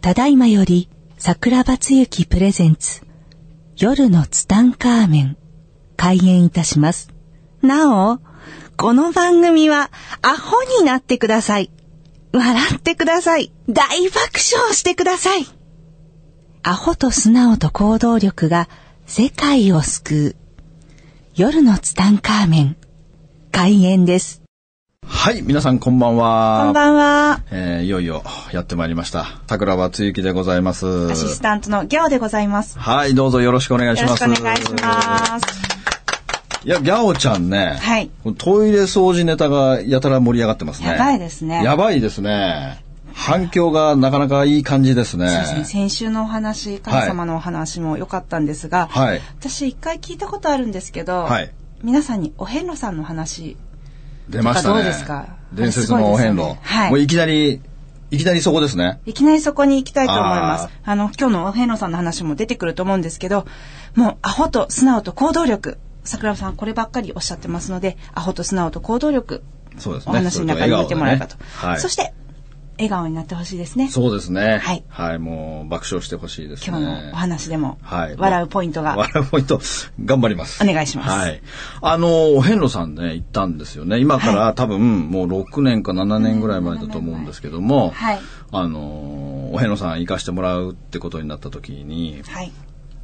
ただいまより桜庭つゆきプレゼンツ夜のツタンカーメン開演いたします。なお、この番組はアホになってください。笑ってください。大爆笑してください。アホと素直と行動力が世界を救う。夜のツタンカーメン開演です。はい、皆さんこんばんは。こんばんは。えーいよいよやってまいりました。桜庭つゆきでございます。アシスタントのギャオでございます。はい、どうぞよろしくお願いしよろします。くお願いします。いや、ギャオちゃんね。はいトイレ掃除ネタがやたら盛り上がってますね。やばいですねやばいですね。反響がなかなかいい感じですね。そうですね。先週のお話、神様のお話も良かったんですが、はい私一回聞いたことあるんですけど、はい皆さんにお遍路さんの話、出ましたね。どうですか？伝説のお遍路。ねはいもういきなり、いきなりそこですね。いきなりそこに行きたいと思いますあ。あの、今日のお遍路さんの話も出てくると思うんですけど、もうアホと素直と行動力、桜庭さんこればっかりおっしゃってますので、アホと素直と行動力、そうですね。お話の中に入れてもらえばと。ねはい。そして、笑顔になってほしいですね。そうですね。はいはい、もう爆笑してほしいですね。今日のお話でも、はい。笑うポイントが。笑うポイント、頑張ります。お願いしますはい。あの、お遍路さんね、行ったんですよね。今から、多分、もう6年か7年ぐらい前だと思うんですけども、はいあの、お遍路さん行かしてもらうってことになった時に、はい。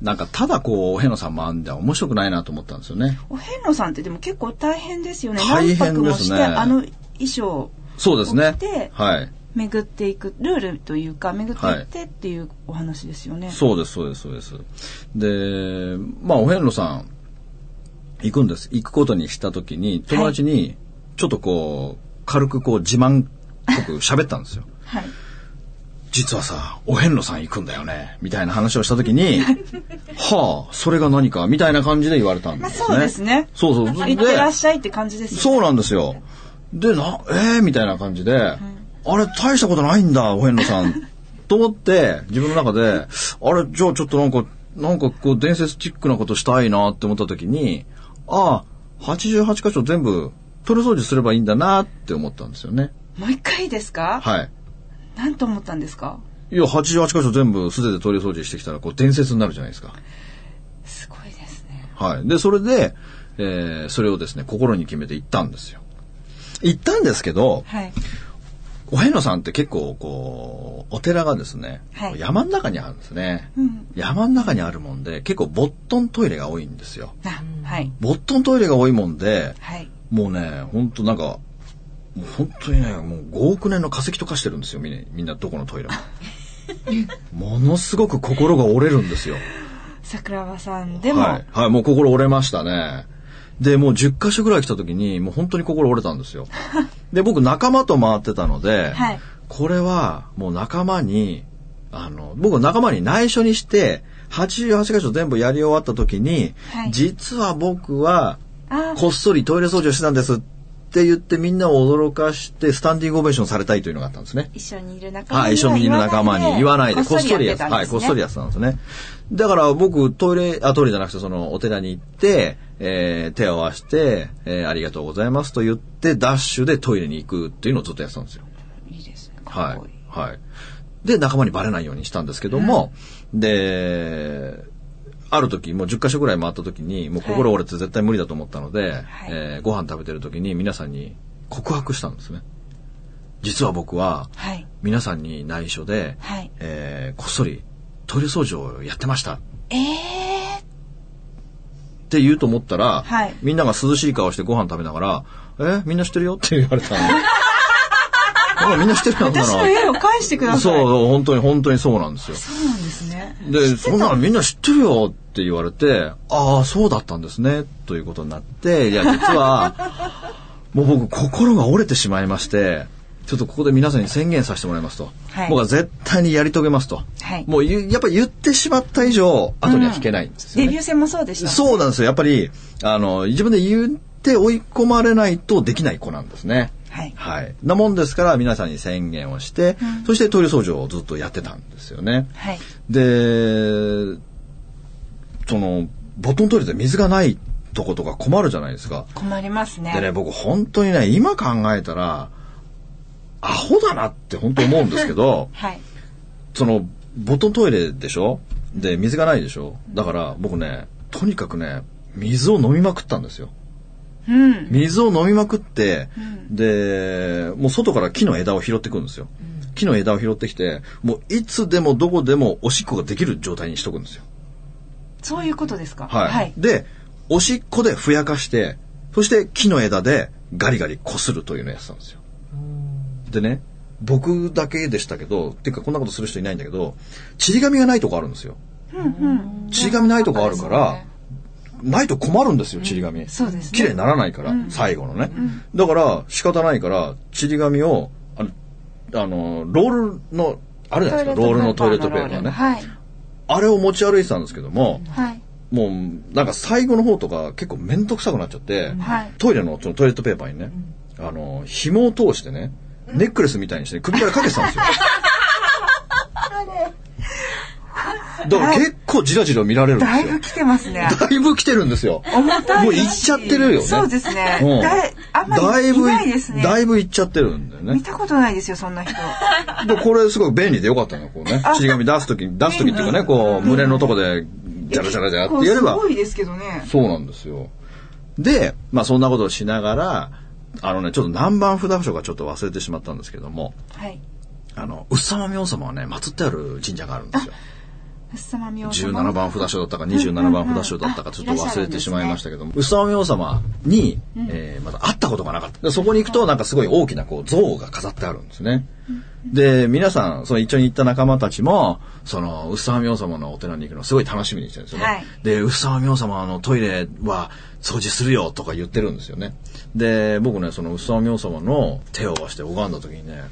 なんか、ただこう、お遍路さん回んで面白くないなと思ったんですよね。お遍路さんってでも結構大変ですよね。大変ですね何泊もして、あの衣装をそうですね。はい。巡っていく、ルールというか、巡っていってっていうお話ですよね。そうです、そうです、そうです。で、まあ、お遍路さん、行くんです。行くことにしたときに、友達に、ちょっとこう、軽くこう、自慢っぽく喋ったんですよ。はい。実はさ、お遍路さん行くんだよね、みたいな話をしたときに、はあ、それが何か、みたいな感じで言われたんですね。そうですね。そうそう。行ってらっしゃいって感じですよね。そうなんですよ。で、な、えー、みたいな感じで、あれ、大したことないんだ、お遍路さん。と思って、自分の中で、あれ、じゃあちょっとなんか、なんかこう、伝説チックなことしたいなって思った時に、ああ、88箇所全部、取り掃除すればいいんだなって思ったんですよね。もう一回いいですか？はい。何と思ったんですか？いや、88箇所全部素手で取り掃除してきたら、こう、伝説になるじゃないですか。すごいですね。はい。で、それで、えー、それをですね、心に決めて行ったんですよ。行ったんですけど、はい。お遍路さんって結構こうお寺がですね、はい。山の中にあるんですね、うん。山の中にあるもんで結構ボットントイレが多いんですよ。あ、はい。ボットントイレが多いもんではい。もうねほんとなんかもう本当にねもう5億年の化石と化してるんですよみんなみんなどこのトイレも。ものすごく心が折れるんですよ。桜庭さんでも、はい、はい、もう心折れましたね。で、もう10箇所ぐらい来た時に、もう本当に心折れたんですよ。で、僕仲間と回ってたので、はい。これはもう仲間に、あの、僕は仲間に内緒にして、88箇所全部やり終わった時に、はい。実は僕は、あこっそりトイレ掃除をしてたんですって言ってみんなを驚かして、スタンディングオベーションされたいというのがあったんですね。一緒にいる仲間はい、一緒にいる仲間に言わないで、こっそりやつ、ってたんですねはい、こっそりやってたんですね。だから僕、トイレ、あ、トイレじゃなくて、その、お寺に行って、えー手を合わせて、えーありがとうございますと言って、ダッシュでトイレに行くっていうのをずっとやってたんですよ。いいですね。かはい。はい。で、仲間にバレないようにしたんですけども、で、ある時、もう10箇所ぐらい回った時に、もう心折れて絶対無理だと思ったので、えーご飯食べてる時に皆さんに告白したんですね。実は僕は、はい。皆さんに内緒で、はい。えーこっそりトイレ掃除をやってました。っええて言うと思ったら、はい。みんなが涼しい顔してご飯食べながら、えみんな知ってるよ？って言われたんか みんな知ってるよ私の絵を返してください。そう、本当に本当にそうなんですよ。そうなんですね。で、そんなのみんな知ってるよって言われて、ああ、そうだったんですね、ということになって、いや、実は、もう僕、心が折れてしまいまして、ちょっとここで皆さんに宣言させてもらいますと。はい僕は絶対にやり遂げますと。はいもうゆやっぱり言ってしまった以上、後には引けないんですよね。デビュー戦もそうでした。そうなんですよ。やっぱり、あの、自分で言って追い込まれないとできない子なんですね。はい。はい。なもんですから、皆さんに宣言をして、そしてトイレ掃除をずっとやってたんですよね。はい。で、その、ボトントイレで水がないとことか困るじゃないですか。困りますね。でね、僕本当にね、今考えたら、アホだなって本当思うんですけど、はい。その、ボトントイレでしょ？で、水がないでしょ？だから僕ね、とにかくね、水を飲みまくったんですよ。うん。水を飲みまくって、で、もう外から木の枝を拾ってくるんですよ。木の枝を拾ってきて、もういつでもどこでもおしっこができる状態にしとくんですよ。そういうことですか？はい。はい。で、おしっこでふやかして、そして木の枝でガリガリ擦るというのをやってたんですよ。でね、僕だけでしたけど、っていうかこんなことする人いないんだけど、ちり紙がないとこあるんですよ。ちり紙ないとこあるから、ないと困るんですよ、ちり紙。そうですね綺麗にならないから、最後のね。だから、仕方ないから、ちり紙を、あの、あのロールの、あるじゃないですか、ロールのトイレットペーパーね。はい。あれを持ち歩いてたんですけども、はい。もう、なんか最後の方とか結構めんどくさくなっちゃって、はいトイレのそのトイレットペーパーにね、あの、紐を通してね、ネックレスみたいにして首からかけてたんですよ。だから結構じらじら見られるんですよだいぶ。来てますね。だいぶ来てるんですよ。重たいもう行っちゃってるよね。そうですね。うんだいあんまりいぶ、ないですね。だいぶ行っちゃってるんだよね。見たことないですよ、そんな人。でこれすごく便利でよかったのこうね。ちり紙出すとき、出すときっていうかね、こう、胸のとこで、ジャラジャラジャラってやればす、ごいですけどね。そうなんですよ。で、まあそんなことをしながら、あのね、ちょっと南蛮札所がちょっと忘れてしまったんですけども、はい。あの、うっさま明王様はね、祀ってある神社があるんですよ。うっさまみお様17番札所だったか27番札所だったかちょっと忘れてしまいましたけども、うっさま明王様に、えーまだ会ったことがなかった。でそこに行くとなんかすごい大きなこう像が飾ってあるんですね。で、皆さん、その一緒に行った仲間たちも、その、うっさま明王様のお寺に行くのをすごい楽しみにしてるんですよね。はいで、うっさま明王様のトイレは掃除するよとか言ってるんですよね。で、僕ね、そのうっさま明王様の手を合わせて拝んだ時にね、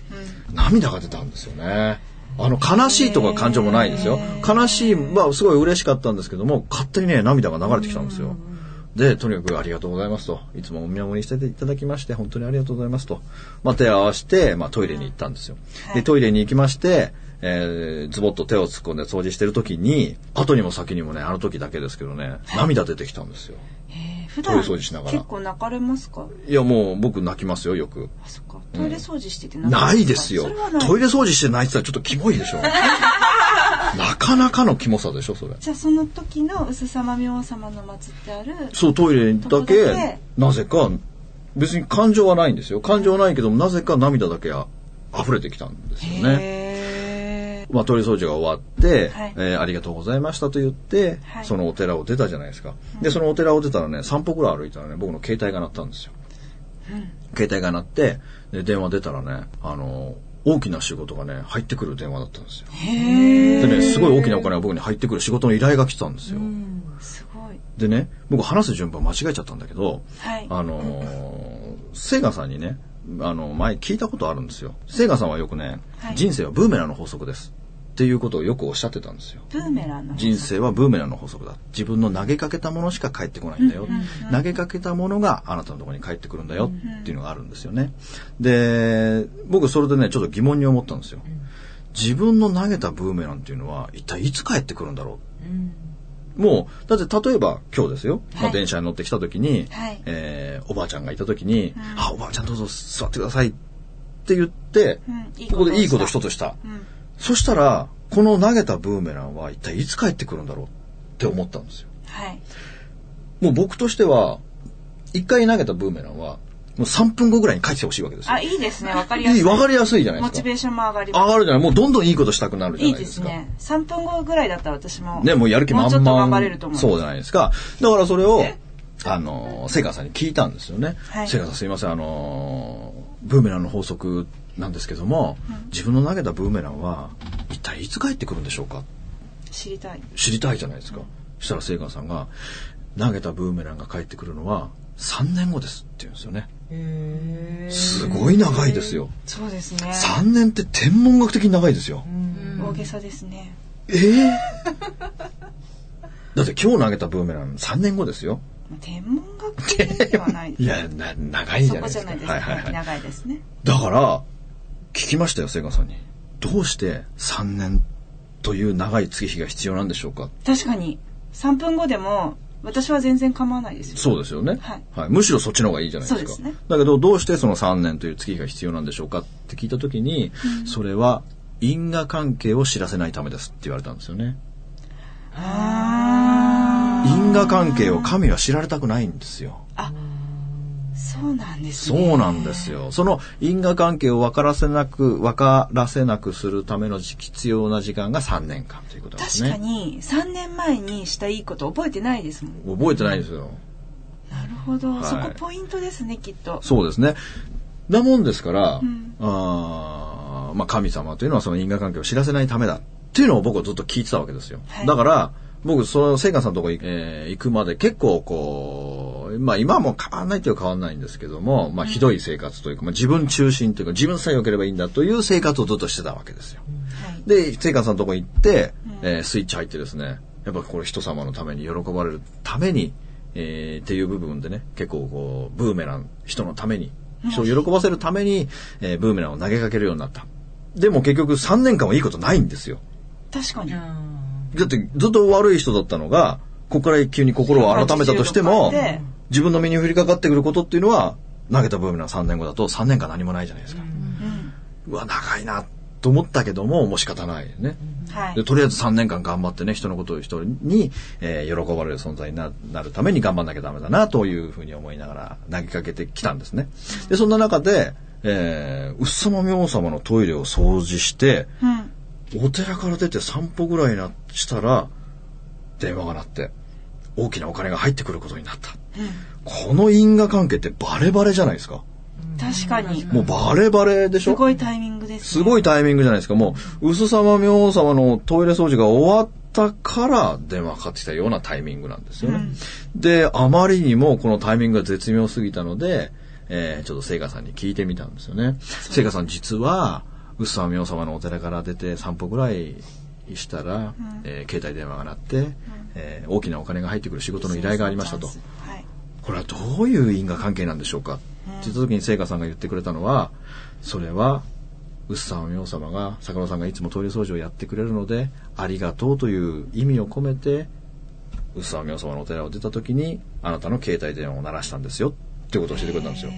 涙が出たんですよね。あの、悲しいとか感情もないですよ。悲しいはすごい嬉しかったんですけども、勝手にね、涙が流れてきたんですよ。で、とにかくありがとうございますと。いつもお見守りしていただきまして、本当にありがとうございますと。まあ、手を合わせて、まあ、トイレに行ったんですよ。で、トイレに行きまして、えー、ズボッと手を突っ込んで掃除してる時に、後にも先にもね、あの時だけですけどね、涙出てきたんですよ。えー普トイレ段掃除しながら結構泣かれますか？いや、もう僕泣きますよ、よく。あ、そっか。トイレ掃除してて泣かれないですよトイレ掃除して泣いてたらちょっとキモいでしょ。なかなかのキモさでしょ、それ。じゃあその時のうすさま明王様の祀ってあるそう、トイレだけけ、なぜか、別に感情はないんですよ。感情はないけども、なぜか涙だけあ溢れてきたんですよね。へまあ、トイレ掃除が終わって、はいえーありがとうございましたと言って、はいそのお寺を出たじゃないですか。で、そのお寺を出たらね、3歩ぐらい歩いたらね、僕の携帯が鳴ったんですよ。携帯が鳴って、で、電話出たらね、あの、大きな仕事がね、入ってくる電話だったんですよ。へでね、すごい大きなお金が僕に入ってくる仕事の依頼が来てたんですよ。ーすごいでね、僕話す順番間違えちゃったんだけど、はいあのー、セガさんにね、あの、前聞いたことあるんですよ。セガさんはよくね、はい人生はブーメランの法則です。っていうことをよくおっしゃってたんですよ。ブーメランの人生はブーメランの法則だ。自分の投げかけたものしか返ってこないんだよ。投げかけたものがあなたのところに返ってくるんだよっていうのがあるんですよね。で、僕それでね、ちょっと疑問に思ったんですよ。自分の投げたブーメランっていうのは一体いつ返ってくるんだろう？もう、だって例えば今日ですよ。まあ、はい電車に乗ってきた時に、はい。えーおばあちゃんがいた時に、あ、おばあちゃんどうぞ座ってくださいって言って、うん。いいここでいいこと一つした。うん。そしたら、この投げたブーメランは一体いつ帰ってくるんだろうって思ったんですよ。はい。もう僕としては、一回投げたブーメランは、もう3分後ぐらいに返してほしいわけですよあ。いいですねわかりやすいいい、わかりやすいじゃないですか。モチベーションも上がり上がるじゃない。もうどんどんいいことしたくなるじゃいないいですか。ですね3分後ぐらいだったら私もね、もうやる気満もうちょっと頑張々れると思うそうじゃないですか。だからそれを、あの、セガさんに聞いたんですよね。はいセガさんすいません、あの、ブーメランの法則なんですけども、自分の投げたブーメランは一体いつ帰ってくるんでしょうか？知りたい知りたいじゃないですか。そしたらセガさんが、投げたブーメランが帰ってくるのは3年後ですって言うんですよね。すごい長いですよ。そうですね3年って天文学的に長いですよ。大げさですねええ だって今日投げたブーメラン3年後ですよ。天文学的ではない いや、な、長いじそこゃないですか。じゃないですか、はいはいはい。長いですねだから、聞きましたよ、セガさんに。どうして3年という長い月日が必要なんでしょうか？確かに3分後でも私は全然構わないですよ。そうですよね、はい。むしろそっちの方がいいじゃないですか。そうですね。だけど、どうしてその3年という月日が必要なんでしょうかって聞いたときに、それは因果関係を知らせないためですって言われたんですよね。因果関係を神は知られたくないんですよ。そうなんですね。そうなんですよ。その因果関係を分からせなく、分からせなくするための必要な時間が3年間ということですね。確かに、3年前にしたいいこと覚えてないですもん。覚えてないんですよ。なるほど、はいそこポイントですね、きっと。そうですね。なもんですから、んあーまあ神様というのはその因果関係を知らせないためだっていうのを僕はずっと聞いてたわけですよ。はいだから、僕、その、聖火さんのとこ行,、えー行くまで結構こう、まあ今はもう変わんないというか変わんないんですけども、まあひどい生活というか、まあ自分中心というか自分さえ良ければいいんだという生活をずっとしてたわけですよ。はい。で、聖火さんのとこ行って、えースイッチ入ってですね、やっぱこれ人様のために喜ばれるために、えーっていう部分でね、結構こう、ブーメラン、人のために、人を喜ばせるために、えーブーメランを投げかけるようになった。でも結局3年間はいいことないんですよ。確かに。だってずっと悪い人だったのが、ここから急に心を改めたとしても80度変わって、自分の身に降りかかってくることっていうのは、投げたブーメラン3年後だと3年間何もないじゃないですか。うわ、長いなと思ったけども、もう仕方ないよね。はいで。とりあえず3年間頑張ってね、人のことを人に、えー喜ばれる存在にななるために頑張んなきゃダメだな、というふうに思いながら投げかけてきたんですね。で、そんな中で、えー、うっさま明王様のトイレを掃除して、うん。お寺から出て散歩ぐらいなしたら、電話が鳴って、大きなお金が入ってくることになった。この因果関係ってバレバレじゃないですか。確かに。もうバレバレでしょ？すごいタイミングです、すごいタイミングじゃないですか。もう、薄様明王様のトイレ掃除が終わったから電話かかってきたようなタイミングなんですよね。で、あまりにもこのタイミングが絶妙すぎたので、えーちょっと聖華さんに聞いてみたんですよね。聖華さん実は、薄様明王様のお寺から出て散歩ぐらいしたら、えー携帯電話が鳴って、えー大きなお金が入ってくる仕事の依頼がありましたと。はい。これはどういう因果関係なんでしょうか、って言った時に聖華さんが言ってくれたのはそれは臼沢明様が坂野さんがいつもトイレ掃除をやってくれるのでありがとうという意味を込めて臼沢明様のお寺を出た時にあなたの携帯電話を鳴らしたんですよ。っていうことを教えてくれたんですよ。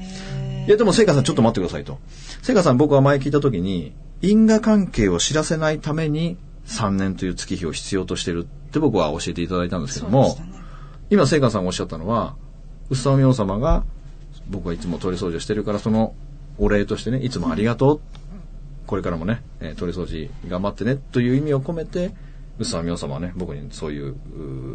いやでも聖華さんちょっと待ってくださいと。聖華さん僕は前聞いた時に因果関係を知らせないために3年という月日を必要としてるって僕は教えていただいたんですけども、ね。今聖華さんがおっしゃったのは臼沢明王様が僕はいつもトイレ掃除をしてるからそのお礼としてねいつもありがとう、これからもね、えートイレ掃除頑張ってねという意味を込めて臼沢明王様はね僕にそういう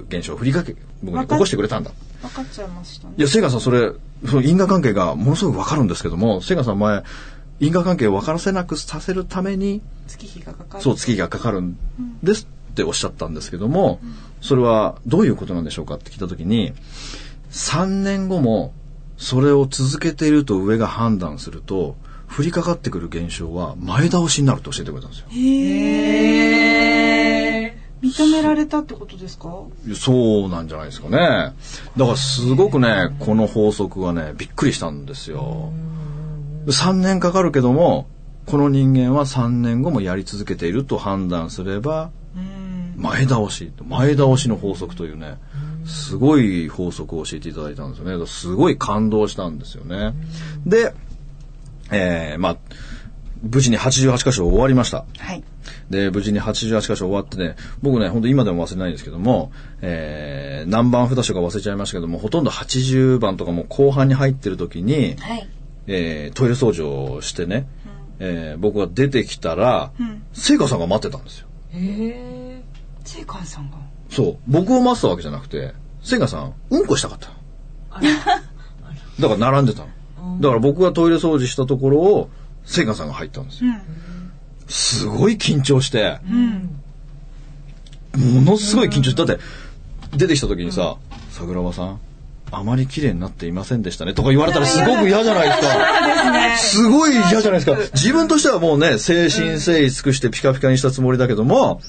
現象を振りかけ僕に起こしてくれたんだ分かっちゃいましたねい。や聖華さんそれその因果関係がものすごくわかるんですけども聖華さん前因果関係を分からせなくさせるために月日がかかる。そう、月がかかるんですっておっしゃったんですけども、それはどういうことなんでしょうかって聞いたときに、3年後もそれを続けていると上が判断すると、降りかかってくる現象は前倒しになると教えてくれたんですよ。へえ。認められたってことですか？そうなんじゃないですかね。だからすごくね、この法則はね、びっくりしたんですよ。3年かかるけども、この人間は3年後もやり続けていると判断すれば、うん。前倒し、前倒しの法則というね、すごい法則を教えていただいたんですよね。すごい感動したんですよね。で、えー、まあ、無事に88箇所終わりました。はい。で、無事に88箇所終わってね、僕ね、本当今でも忘れないんですけども、えー、何番札所か忘れちゃいましたけども、ほとんど80番とかもう後半に入ってる時に、はい。えー、トイレ掃除をしてね、えー、僕が出てきたら、ん聖華さんが待ってたんですよ。聖寛さんが。そう。僕を待ってたわけじゃなくて、セガさん、うんこしたかった。だから並んでたの。だから僕がトイレ掃除したところを、セガさんが入ったんですよ。すごい緊張して、ものすごい緊張して、だって、出てきた時にさ、桜庭さん、あまり綺麗になっていませんでしたねとか言われたらすごく嫌じゃないですか。すごい嫌じゃないですか。自分としてはもうね、精神誠意尽くしてピカピカにしたつもりだけども、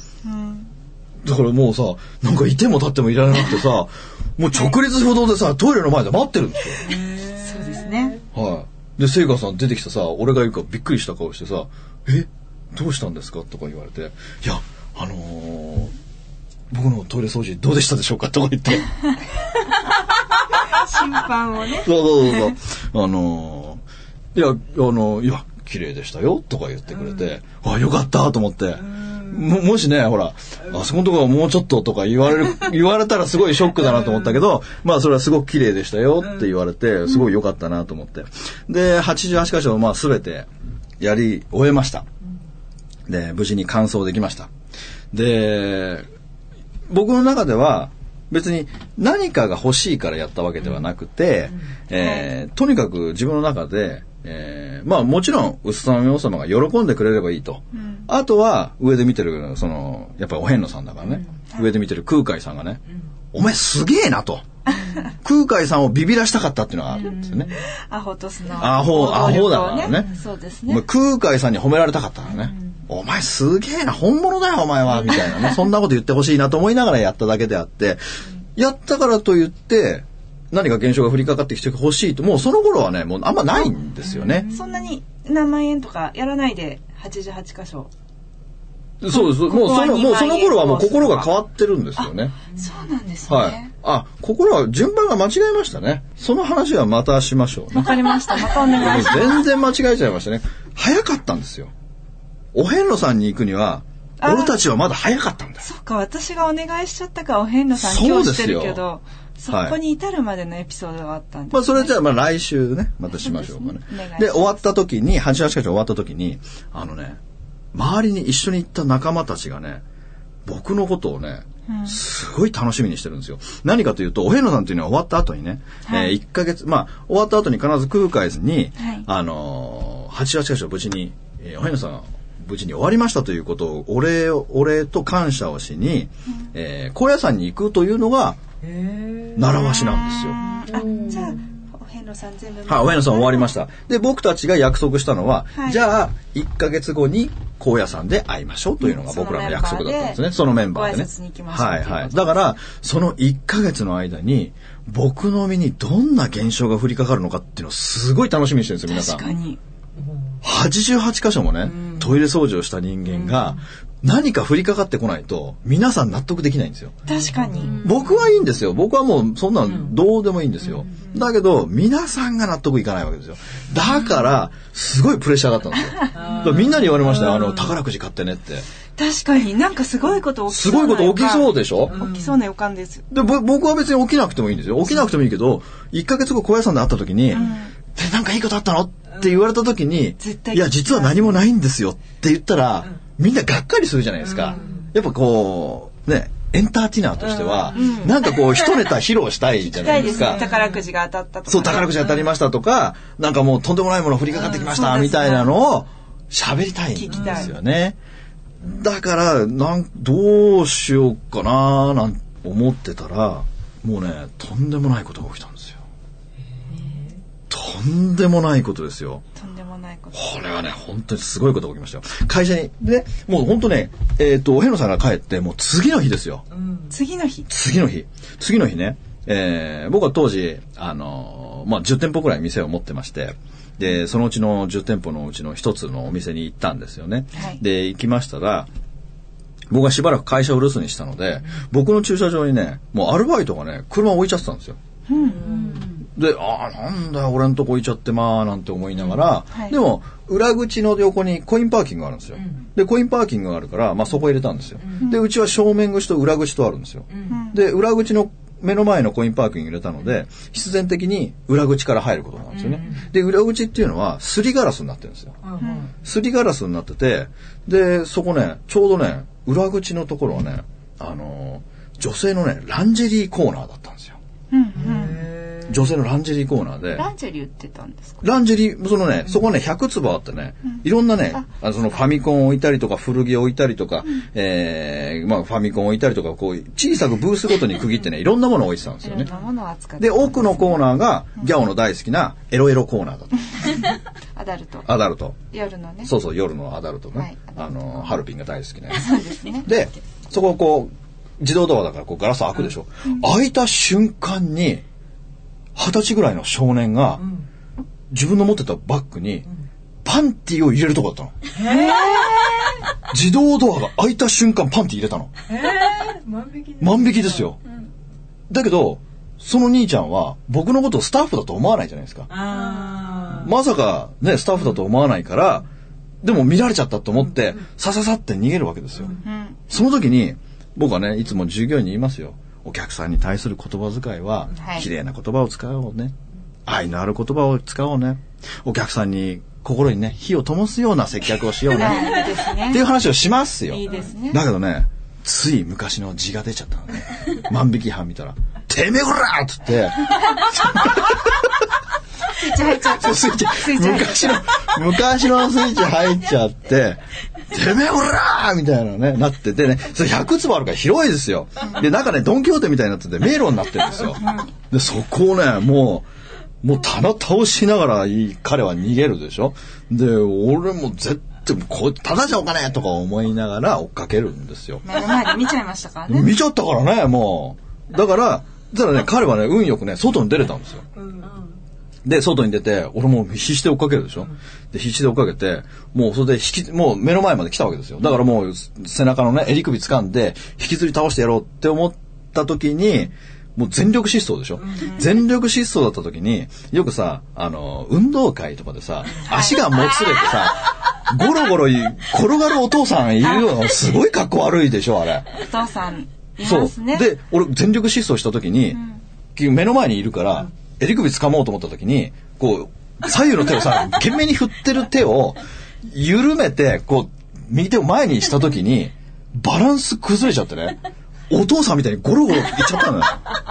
だからもうさ、なんかいても立ってもいられなくてさ、もう直立不動でさ、トイレの前で待ってるんですよ。そうですね。はい。で、聖華さん出てきてさ、俺が言うからびっくりした顔してさ、え？どうしたんですか？とか言われて、いや、あのー僕のトイレ掃除どうでしたでしょうか？とか言って。審判をね。そうそうそうそう。あのーいや、あのいや、綺麗でしたよとか言ってくれて、あ、よかったと思って。ももしね、ほら、あそこのところはもうちょっととか言われる、言われたらすごいショックだなと思ったけど、まあそれはすごく綺麗でしたよって言われて、すごい良かったなと思って。で、88箇所まあ全てやり終えました。で、無事に完走できました。で、僕の中では別に何かが欲しいからやったわけではなくて、えーとにかく自分の中で、えーまあもちろん、薄さの王様が喜んでくれればいいと。あとは、上で見てる、その、やっぱりお遍路さんだからね、上で見てる空海さんがね、お前すげえなと。空海さんをビビらしたかったっていうのがあるんですよね。アホとスのアホ、アホだからね。そうですね。空海さんに褒められたかったからね。お前すげえな、本物だよ、お前は、みたいなね。そんなこと言ってほしいなと思いながらやっただけであって、やったからと言って、何か現象が降りかかってきてほしいと、もうその頃はね、もうあんまないんですよね。そんなに何万円とかやらないで88箇所。そうです。こもうその、こは2もうその頃はもう心が変わってるんですよね。そうなんですね。はい。あ、心は順番が間違えましたね。その話はまたしましょうね。わかりました。またお願いします。全然間違えちゃいましたね。早かったんですよ。お遍路さんに行くには、あ俺たちはまだ早かったんだよ。そっか、私がお願いしちゃったからお遍路さん今日してですよるけど、そこに至るまでのエピソードがあったんです、ね。まあそれじゃあまあ来週ね、またしましょうかね。そうで終わった時に、88箇所終わった時に、あのね、周りに一緒に行った仲間たちがね、僕のことをね、すごい楽しみにしてるんですよ。何かというと、お遍路さんっていうのは終わった後にね、はい。えー、1ヶ月、まあ、終わった後に必ず空海に、はい。あのー、88箇所無事に、えー、お遍路さんが無事に終わりましたということを、お礼を、お礼と感謝をしに、えー高野山に行くというのが、習わしなんですよ。あ、じゃあ、お遍路さん全部。はい、お遍路さん終わりました。で、僕たちが約束したのは、はいじゃあ、1ヶ月後に高野山で会いましょうというのが僕らの約束だったんですね。そのメンバーでね。はいはい。だから、その1ヶ月の間に、僕の身にどんな現象が降りかかるのかっていうのをすごい楽しみにしてるんですよ、皆さん。確かに。88箇所もね、トイレ掃除をした人間が、何か降りかかってこないと、皆さん納得できないんですよ。確かに。僕はいいんですよ。僕はもうそんなのどうでもいいんですよ。だけど、皆さんが納得いかないわけですよ。だから、すごいプレッシャーだったんですよ。みんなに言われましたよ。あの、宝くじ買ってねって。確かになんかすごいこと起きすそうなごいこと起きそうででしょ？起きそうな予感です。で、ぼ僕は別に起きなくてもいいんですよ。起きなくてもいいけど、1ヶ月後小屋さんで会った時に、で、なんかいいことあったの？って言われた時に絶、対いや、実は何もないんですよって言ったら、みんながっかりするじゃないですか。やっぱこう、ね、エンターテイナーとしては、なんかこう、一ネタ披露したいじゃないです すね。。宝くじが当たったとか。そう、宝くじ当たりましたとか、なんかもうとんでもないもの降りかかってきました、みたいなのを喋りたいんですよね。だから、なん、どうしようかな、なん思ってたら、もうね、とんでもないことが起きたんですよ。とんでもないことですよ。とんでもないこと。これはね、本当にすごいことが起きましたよ。会社に、でね、もう本当ね、えっ、と、お遍路さんが帰って、もう次の日ですよ。次の日。次の日。次の日ね、えー僕は当時、あのーまあ、10店舗くらい店を持ってまして、で、そのうちの10店舗のうちの一つのお店に行ったんですよね。はいで、行きましたら、僕はしばらく会社を留守にしたので、僕の駐車場にね、もうアルバイトがね、車を置いちゃってたんですよ。で、ああ、なんだよ、俺んとこ置いちゃってまあ、なんて思いながら、はいでも、裏口の横にコインパーキングがあるんですよ。で、コインパーキングがあるから、まあそこ入れたんですよ。で、うちは正面口と裏口とあるんですよ。で、裏口の目の前のコインパーキング入れたので、必然的に裏口から入ることなんですよね。で、裏口っていうのは、すりガラスになってるんですよ。すりガラスになってて、で、そこね、ちょうどね、裏口のところはね、あのー女性のね、ランジェリーコーナーだったんですよ。うんうん。女性のランジェリーコーナーで、ランジェリー売ってたんですか？ランジェリー、そのね、そこはね、100坪あってね、いろんなね、あのそのファミコン置いたりとか、古着置いたりとか、えー、まあファミコン置いたりとか、こう、小さくブースごとに区切ってね、いろんなものを置いてたんですよねいろん。なものを扱って。で、奥のコーナーが、ギャオの大好きなエロエロコーナーだった。アダルト。アダルト。夜のね。そうそう、夜のアダルトね。はいあの、ハルピンが大好きなやつ。そうですね。で、そこをこう、自動ドアだからこうガラス開くでしょ。開いた瞬間に、二十歳ぐらいの少年が、自分の持ってたバッグに、パンティを入れるとこだったの。自動ドアが開いた瞬間パンティ入れたの。万引きですよ。だけど、その兄ちゃんは僕のことをスタッフだと思わないじゃないですか。まさかね、スタッフだと思わないから、でも見られちゃったと思って、さささって逃げるわけですよ。うん。その時に、僕はね、いつも従業員に言いますよ。お客さんに対する言葉遣いはは、い綺麗な言葉を使おうね。愛のある言葉を使おうね。お客さんに心にね、火を灯すような接客をしようね。ね。っていう話をしますよ。いいですねだけどね、つい昔の字が出ちゃったのね。万引き犯見たら、てめえこらーっつって、スイッチ入っちゃった。スイッチスイッチ入っ昔の、昔のスイッチ入っちゃって、てめえこらーみたいなね、なっててね、それ100坪あるから広いですよ。で、中ね、ドンキホーテみたいになってて、迷路になってるんですよ。で、そこをね、もう、もう棚倒しながら彼は逃げるでしょで、俺も絶対、こう、ただじゃおかねえとか思いながら追っかけるんですよ。目の前で見ちゃいましたからね。見ちゃったからね、もう。だから、ただね、彼はね、運よくね、外に出れたんですよ。で、外に出て、俺も必死で追っかけるでしょ？で、必死で追っかけて、もうそれで引き、もう目の前まで来たわけですよ。だからもう背中のね、襟首掴んで、引きずり倒してやろうって思った時に、もう全力疾走でしょ？全力疾走だった時に、よくさ、あの、運動会とかでさ、足がもつれてさ、ゴロゴロい転がるお父さんいるような、すごい格好悪いでしょ、あれ。お父さん、いそうますね。。で、俺全力疾走した時に、目の前にいるから、襟首掴もうと思った時に、こう、左右の手をさ、懸命に振ってる手を、緩めて、こう、右手を前にした時に、バランス崩れちゃってね、お父さんみたいにゴロゴロいっちゃったのよ。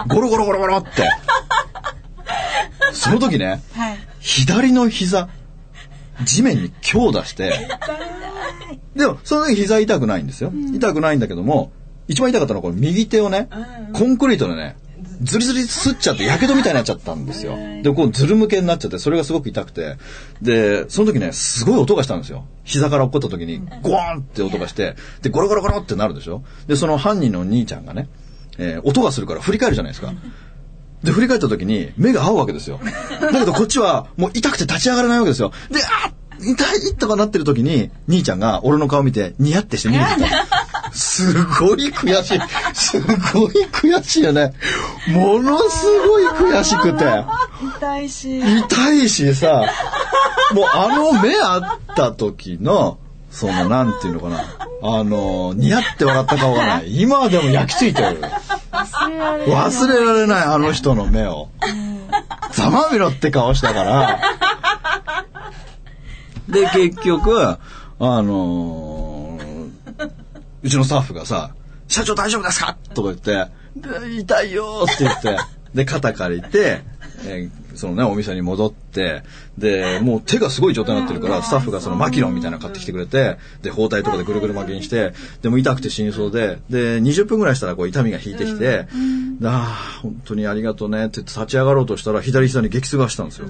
ゴロゴロゴロゴロって。その時ね、はい。左の膝、地面に強打して、でも、その時膝痛くないんですよ。痛くないんだけども、一番痛かったのはこの右手をね、コンクリートでね、ズリズリすっちゃって、やけどみたいになっちゃったんですよ。で、こう、ズル向けになっちゃって、それがすごく痛くて。で、その時ね、すごい音がしたんですよ。膝から落っこった時に、ゴーンって音がして、で、ゴロゴロゴロってなるでしょ。で、その犯人の兄ちゃんがね、えー音がするから振り返るじゃないですか。で、振り返った時に目が合うわけですよ。だけどこっちはもう痛くて立ち上がれないわけですよ。で、あっ痛いとかなってる時に、兄ちゃんが俺の顔見てニヤってして見るみたいな。すごい悔しい。すごい悔しいよね。ものすごい悔しくて。痛いし。痛いしさ、もうあの目あった時の、その、なんていうのかな。あの、ニヤって笑った顔がない。今でも焼き付いてる。忘れられない。忘れられない、あの人の目を。ざまみろって顔したから。で、結局、あのーうちのスタッフがさ、社長大丈夫ですか？とか言って、で痛いよーって言って、で、肩借りて、えーそのね、お店に戻って、で、もう手がすごい状態になってるから、スタッフがそのマキロンみたいなの買ってきてくれて、で、包帯とかでぐるぐる巻きにして、でも痛くて死にそうで、で、20分ぐらいしたらこう痛みが引いてきて、でああ、本当にありがとうねって言って立ち上がろうとしたら、左膝に激痛がしたんですよ。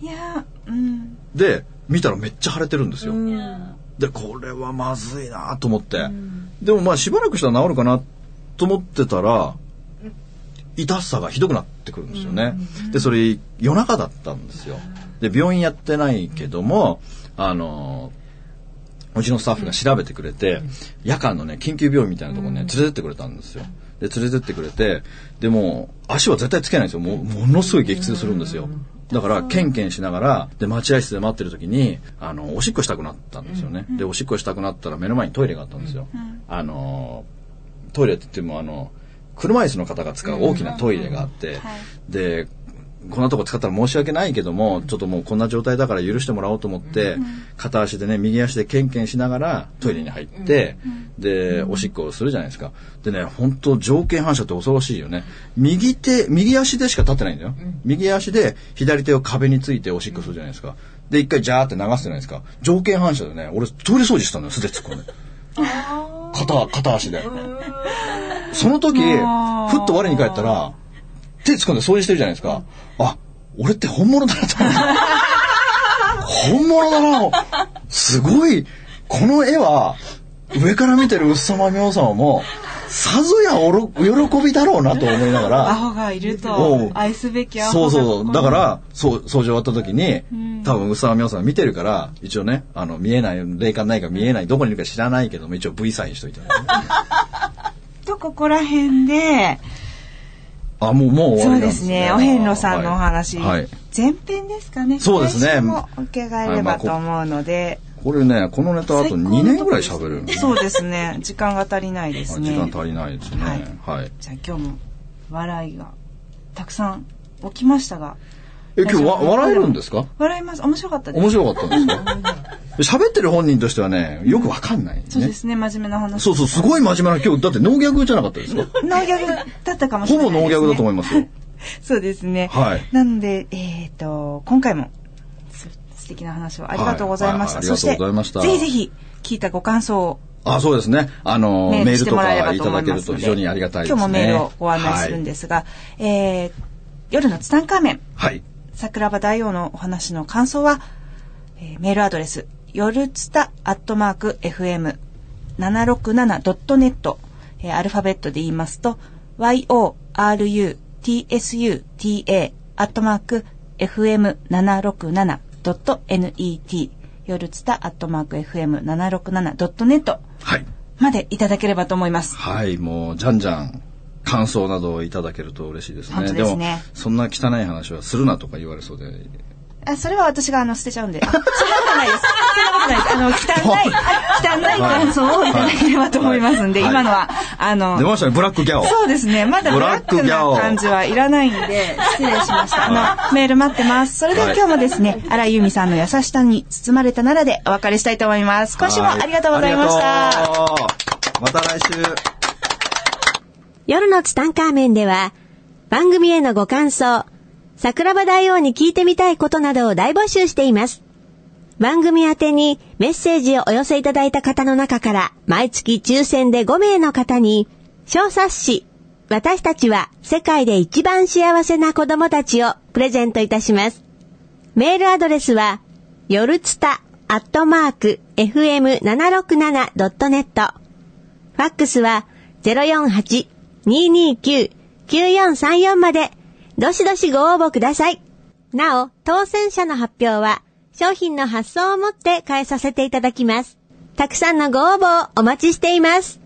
いや、うん。で、見たらめっちゃ腫れてるんですよ。で、これはまずいなと思って。でもまあしばらくしたら治るかなと思ってたら、痛さがひどくなってくるんですよね。で、それ夜中だったんですよ。で、病院やってないけども、あのうちのスタッフが調べてくれて、夜間のね、緊急病院みたいなところね、連れてってくれたんですよ。で、連れてってくれて、でも、足は絶対つけないんですよ。もう、ものすごい激痛するんですよ。だから、ケンケンしながら、で、待合室で待ってる時に、あの、おしっこしたくなったんですよね。で、おしっこしたくなったら目の前にトイレがあったんですよ。あの、トイレって言っても、あの、車椅子の方が使う大きなトイレがあって、で、こんなとこ使ったら申し訳ないけども、ちょっともうこんな状態だから許してもらおうと思って、片足でね、右足でケンケンしながらトイレに入って、で、おしっこをするじゃないですか。でね、本当条件反射って恐ろしいよね。右手、右足でしか立ってないんだよ。右足で左手を壁についておしっこするじゃないですか。で、一回ジャーって流すじゃないですか。条件反射でね、俺トイレ掃除したのよ、素で突っ込んで。片、片足で。その時、ふっと我に返ったら、手突っ込んで掃除してるじゃないですか。あ、俺って本物だなと思って。本物だな。すごい。この絵は、上から見てるうっさまみょう様も、さぞやおろ喜びだろうなと思いながアら、ホがいると愛すべきアホがそうそう。だかこら、そう、掃除終わった時に、多分、うさまみょうさん見てるから、一応ね、あの、見えない、霊感ないか見えない、どこにいるか知らないけども、一応 V サインしといた、ね。の とここら辺であ、もう、もう終わそうですね。お遍路さんのお話、はい。はい前編ですかね。そうですね来週も伺えればと思うので。これね、このネタあと2年ぐらい喋る。そうですね。時間が足りないですね。時間足りないですね。はい。じゃあ今日も笑いがたくさん起きましたが。え、今日わ笑えるんですか？笑います。面白かったです。面白かったんですか？喋ってる本人としてはね、よくわかんない、ね。そうですね。真面目な話。そうそう、すごい真面目な、今日、だってノーギじゃなかったですか？ノーギだったかもしれないね。ほぼノーギだと思いますよ。そうですね。はい。なので、えっ、と、今回もす素敵な話をありがとうございました。はいはいはいありがとうございましたそして、ぜひぜひ聞いたご感想をあ、そうですね。あの、メールとかいただけると非常にありがたいですね。今日もメールをご案内するんですが、えー夜のツタンカーメン、はい。はい。桜庭大王のお話の感想は、えーメールアドレス、夜ツタアットマーク FM767.net、えーアルファベットで言いますと、yorutsuta アットマーク FM767.net 夜ツタアットマーク FM767.net はい。までいただければと思います。はい。もう、じゃんじゃん。感想などをいただけると嬉しいですね。本当ですねも、そんな汚い話はするなとか言われそうで。あ、それは私があの捨てちゃうんで。あそんなことないです。そんなことないです。あの、汚い、汚い感想をいただければと思いますんで、はい今のは、あの出、ましたね、ブラックギャオ。そうですね。まだブラックな感じはいらないんで、失礼しました。あの、メール待ってます。それでははい今日もですね、荒井由美さんの優しさに包まれたならでお別れしたいと思います。今週もありがとうございました。はいありがとうまた来週。夜のツタンカーメンでは、番組へのご感想、桜庭大王に聞いてみたいことなどを大募集しています。番組宛てにメッセージをお寄せいただいた方の中から、毎月抽選で5名の方に、小冊子、私たちは世界で一番幸せな子供たちをプレゼントいたします。メールアドレスは、夜ツタアットマーク FM767.net ファックスは048-229-9434まで、どしどしご応募ください。なお、当選者の発表は、商品の発送をもって変えさせていただきます。たくさんのご応募をお待ちしています。